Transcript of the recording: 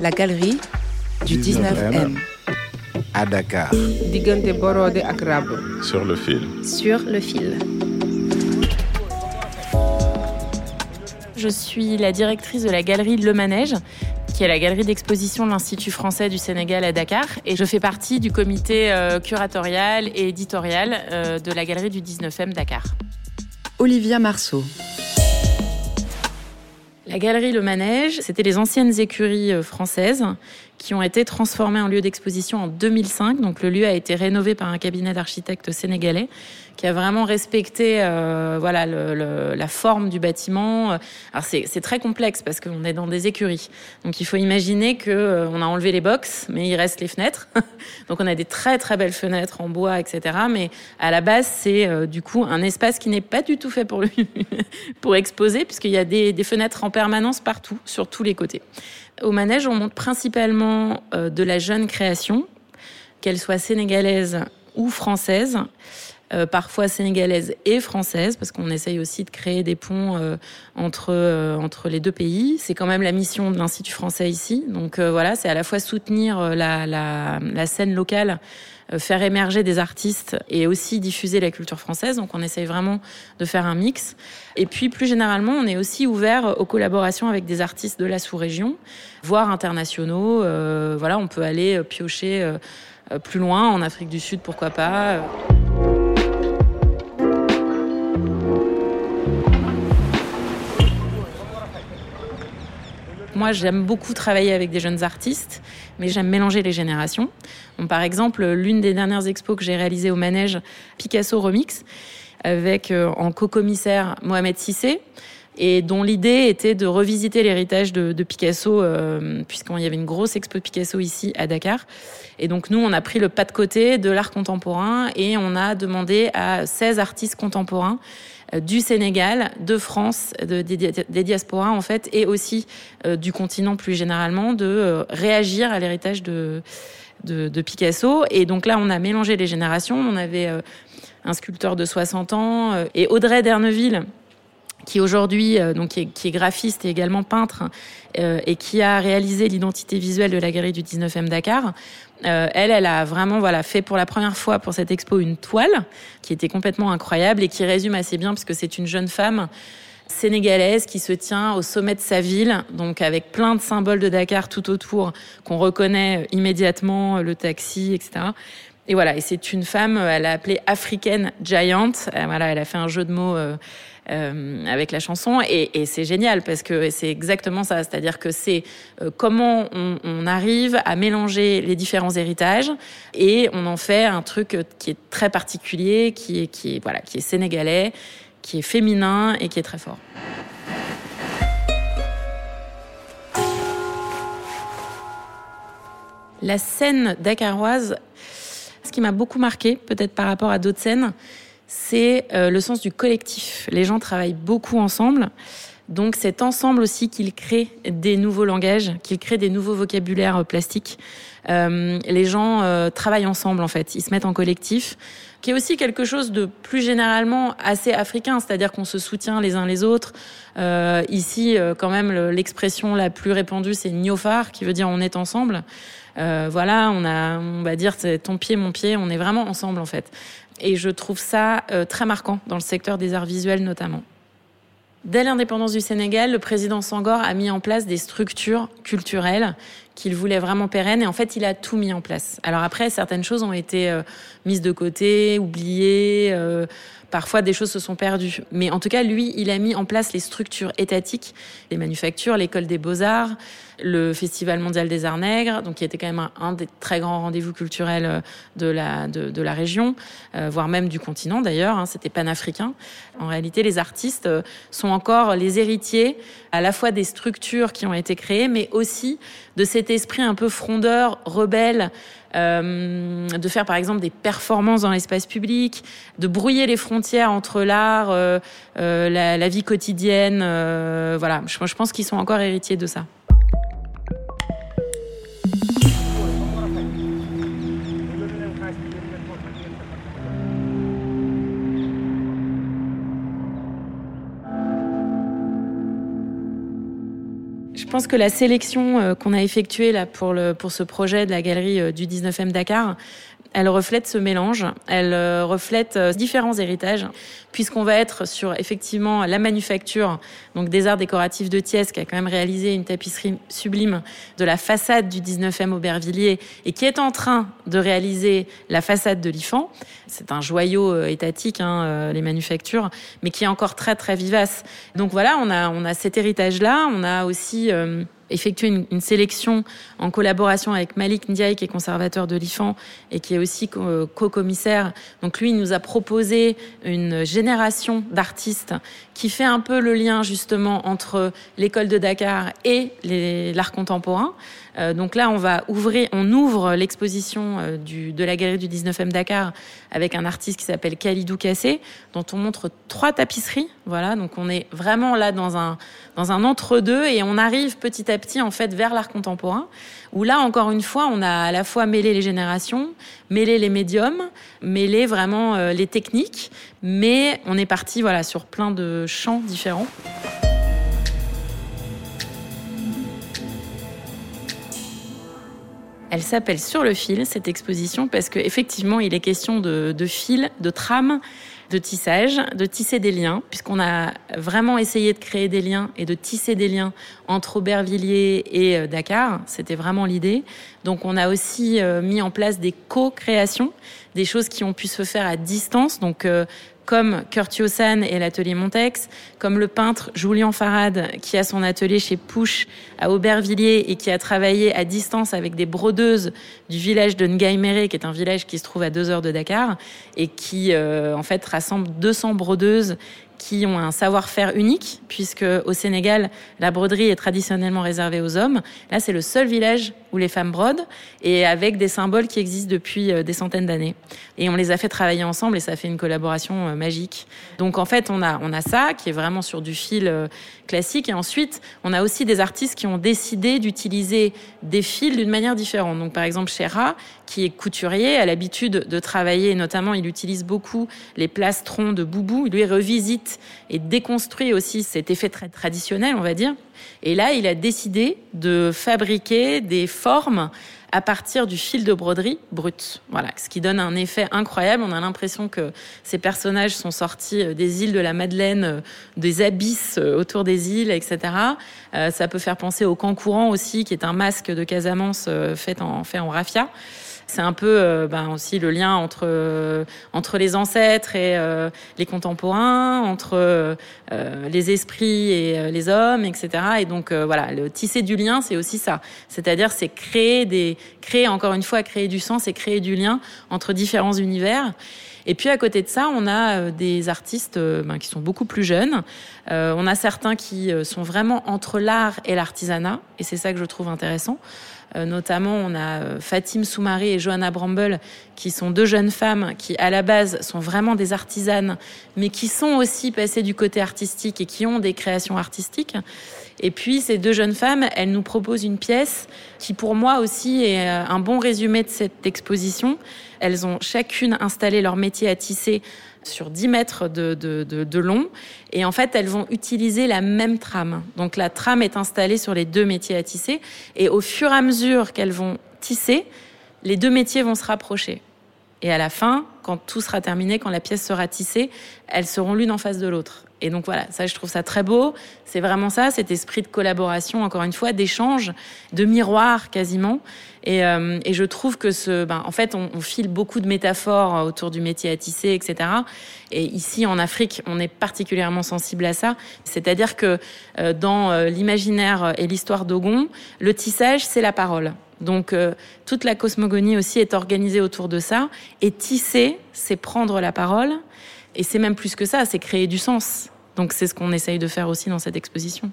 La galerie du 19M. À Dakar. diggante Borode ak. Sur le fil. Sur le fil. Je suis la directrice de la galerie Le Manège, qui est la galerie d'exposition de l'Institut français du Sénégal à Dakar. Et je fais partie du comité euh, curatorial et éditorial euh, de la galerie du 19e Dakar. Olivia Marceau. La galerie Le Manège, c'était les anciennes écuries euh, françaises qui ont été transformées en lieu d'exposition en 2005. Donc le lieu a été rénové par un cabinet d'architectes sénégalais qui a vraiment respecté euh, voilà la forme du bâtiment. Alors c'est très complexe parce qu'on est dans des écuries. Donc il faut imaginer que euh, on a enlevé les box, mais il reste les fenêtres. Donc on a des très très belles fenêtres en bois, etc. Mais à la base c'est euh, du coup un espace qui n'est pas du tout fait pour pour exposer puisqu'il y a des fenêtres en permanence partout sur tous les côtés. Au manège, on montre principalement euh, de la jeune création, qu'elle soit sénégalaise ou française. Euh, parfois sénégalaise et française, parce qu'on essaye aussi de créer des ponts euh, entre, euh, entre les deux pays. C'est quand même la mission de l'Institut français ici. Donc voilà, c'est à la fois soutenir la, la scène locale, faire émerger des artistes et aussi diffuser la culture française. Donc on essaye vraiment de faire un mix. Et puis plus généralement, on est aussi ouvert aux collaborations avec des artistes de la sous-région, voire internationaux. voilà, on peut aller piocher plus loin, en Afrique du Sud, pourquoi pas. Moi, j'aime beaucoup travailler avec des jeunes artistes, mais j'aime mélanger les générations. Par exemple, l'une des dernières expos que j'ai réalisées au Manège, Picasso Remix, avec euh, en co-commissaire Mohamed Sissé, et dont l'idée était de revisiter l'héritage de, Picasso, euh, puisqu'il y avait une grosse expo de Picasso ici à Dakar. Et donc nous, on a pris le pas de côté de l'art contemporain et on a demandé à 16 artistes contemporains euh, du Sénégal, de France, de, des, diasporas en fait, et aussi euh, du continent plus généralement, de réagir à l'héritage de, de, Picasso. Et donc là, on a mélangé les générations. On avait un sculpteur de 60 ans et Audrey Derneville qui aujourd'hui euh, donc qui est, qui est, graphiste et également peintre euh, et qui a réalisé l'identité visuelle de la galerie du 19e Dakar. Euh, elle, elle a vraiment voilà fait pour la première fois pour cette expo une toile qui était complètement incroyable et qui résume assez bien puisque c'est une jeune femme sénégalaise qui se tient au sommet de sa ville, donc avec plein de symboles de Dakar tout autour qu'on reconnaît immédiatement, le taxi, etc. Et voilà, et c'est une femme, elle a appelé African Giant. Voilà, elle a fait un jeu de mots. Euh, euh, avec la chanson et, c'est génial parce que c'est exactement ça, c'est-à-dire que c'est euh, comment on, arrive à mélanger les différents héritages et on en fait un truc qui est très particulier, qui est qui est voilà, qui est sénégalais, qui est féminin et qui est très fort. La scène dakaroise, ce qui m'a beaucoup marqué, peut-être par rapport à d'autres scènes, c'est euh, le sens du collectif. Les gens travaillent beaucoup ensemble. Donc c'est ensemble aussi qu'ils créent des nouveaux langages, qu'ils créent des nouveaux vocabulaires euh, plastiques. Euh, les gens euh, travaillent ensemble en fait, ils se mettent en collectif, qui est aussi quelque chose de plus généralement assez africain, c'est-à-dire qu'on se soutient les uns les autres. Euh, ici, quand même, l'expression la plus répandue, c'est Niofar, qui veut dire on est ensemble. voilà, on a, on va dire, c'est ton pied, mon pied, on est vraiment ensemble en fait. Et je trouve ça très marquant dans le secteur des arts visuels notamment. Dès l'indépendance du Sénégal, le président Sangor a mis en place des structures culturelles qu'il voulait vraiment pérennes et en fait, il a tout mis en place. Alors après, certaines choses ont été euh, mises de côté, oubliées, euh, parfois des choses se sont perdues. Mais en tout cas, lui, il a mis en place les structures étatiques, les manufactures, l'école des beaux-arts, le Festival mondial des arts nègres, donc qui était quand même un, des très grands rendez-vous culturels de la, de, la région, euh, voire même du continent d'ailleurs, hein, c'était panafricain. En réalité, les artistes sont encore les héritiers à la fois des structures qui ont été créées, mais aussi de cet esprit un peu frondeur, rebelle, euh, de faire par exemple des performances dans l'espace public, de brouiller les frontières entre l'art, euh, euh, la, vie quotidienne. voilà, je pense qu'ils sont encore héritiers de ça. Pense que la sélection qu'on a effectuée pour ce projet de la galerie du 19e Dakar elle reflète ce mélange, elle euh, reflète euh, différents héritages, puisqu'on va être sur effectivement la manufacture, donc des arts décoratifs de Thiès, qui a quand même réalisé une tapisserie sublime de la façade du 19e Aubervilliers et qui est en train de réaliser la façade de l'IFAN. C'est un joyau euh, étatique, hein, les manufactures, mais qui est encore très très vivace. Donc voilà, on a, on a cet héritage-là, on a aussi effectué une, sélection en collaboration avec Malik Ndiaye, qui est conservateur de l'IFAN et qui est aussi co-commissaire. Donc lui, il nous a proposé une génération d'artistes qui fait un peu le lien justement entre l'école de Dakar et l'art contemporain. Euh, donc là, on va ouvrir, on ouvre l'exposition euh, de la galerie du 19e Dakar avec un artiste qui s'appelle Khalidou Kassé, dont on montre trois tapisseries. Voilà, donc on est vraiment là dans un dans un entre-deux et on arrive petit à petit en fait vers l'art contemporain où là encore une fois, on a à la fois mêlé les générations, mêlé les médiums, mêlé vraiment euh, les techniques, mais on est parti voilà sur plein de champs différents. Elle s'appelle Sur le fil, cette exposition, parce qu'effectivement, il est question de, de fil, de trame, de tissage, de tisser des liens, puisqu'on a vraiment essayé de créer des liens et de tisser des liens entre Aubervilliers et euh, Dakar. C'était vraiment l'idée. Donc on a aussi euh, mis en place des co-créations, des choses qui ont pu se faire à distance. Donc euh, comme Kurt Yosan et l'atelier Montex, comme le peintre Julien Farad qui a son atelier chez Pouche à Aubervilliers et qui a travaillé à distance avec des brodeuses du village de Ngaïméré, qui est un village qui se trouve à deux heures de Dakar et qui euh, en fait rassemble 200 brodeuses qui ont un savoir-faire unique, puisque au Sénégal, la broderie est traditionnellement réservée aux hommes. Là, c'est le seul village où les femmes brodent, et avec des symboles qui existent depuis euh, des centaines d'années. Et on les a fait travailler ensemble, et ça fait une collaboration euh, magique. Donc en fait, on a, on a ça, qui est vraiment sur du fil euh, classique, et ensuite, on a aussi des artistes qui ont décidé d'utiliser des fils d'une manière différente. Donc par exemple, Shera, qui est couturier, a l'habitude de travailler, notamment il utilise beaucoup les plastrons de Boubou, il lui revisite et déconstruit aussi cet effet très traditionnel, on va dire. Et là, il a décidé de fabriquer des formes à partir du fil de broderie brut. Voilà, ce qui donne un effet incroyable. On a l'impression que ces personnages sont sortis euh, des îles de la Madeleine, euh, des abysses euh, autour des îles, etc. ça peut faire penser au camp courant aussi, qui est un masque de Casamance fait en, fait en raffia. C'est un peu euh, ben, aussi le lien entre euh, entre les ancêtres et euh, les contemporains, entre les esprits et les hommes, etc. Et donc voilà, le tisser du lien, c'est aussi ça. C'est-à-dire, c'est créer des créer encore une fois créer du sens et créer du lien entre différents univers. Et puis à côté de ça, on a des artistes ben, qui sont beaucoup plus jeunes. on a certains qui sont vraiment entre l'art et l'artisanat, et c'est ça que je trouve intéressant. Euh, notamment, on a euh, Fatim Soumari et Johanna Bramble, qui sont deux jeunes femmes qui, à la base, sont vraiment des artisanes, mais qui sont aussi passées du côté artistique et qui ont des créations artistiques. Et puis, ces deux jeunes femmes, elles nous proposent une pièce qui, pour moi aussi, est euh, un bon résumé de cette exposition. Elles ont chacune installé leur métier à tisser sur 10 mètres de, de, de, long. Et en fait, elles vont utiliser la même trame. Donc la trame est installée sur les deux métiers à tisser. Et au fur et à mesure qu'elles vont tisser, les deux métiers vont se rapprocher. Et à la fin, quand tout sera terminé, quand la pièce sera tissée, elles seront l'une en face de l'autre. Et donc voilà, ça je trouve ça très beau. C'est vraiment ça, cet esprit de collaboration, encore une fois, d'échange, de miroir quasiment. Et, euh, je trouve que ce, ben, en fait, on, file beaucoup de métaphores autour du métier à tisser, etc. Et ici en Afrique, on est particulièrement sensible à ça. C'est-à-dire que euh, dans euh, l'imaginaire et l'histoire d'Ogon, le tissage, c'est la parole. Donc toute la cosmogonie aussi est organisée autour de ça. Et tisser, c'est prendre la parole. Et c'est même plus que ça, c'est créer du sens. Donc c'est ce qu'on essaye de faire aussi dans cette exposition.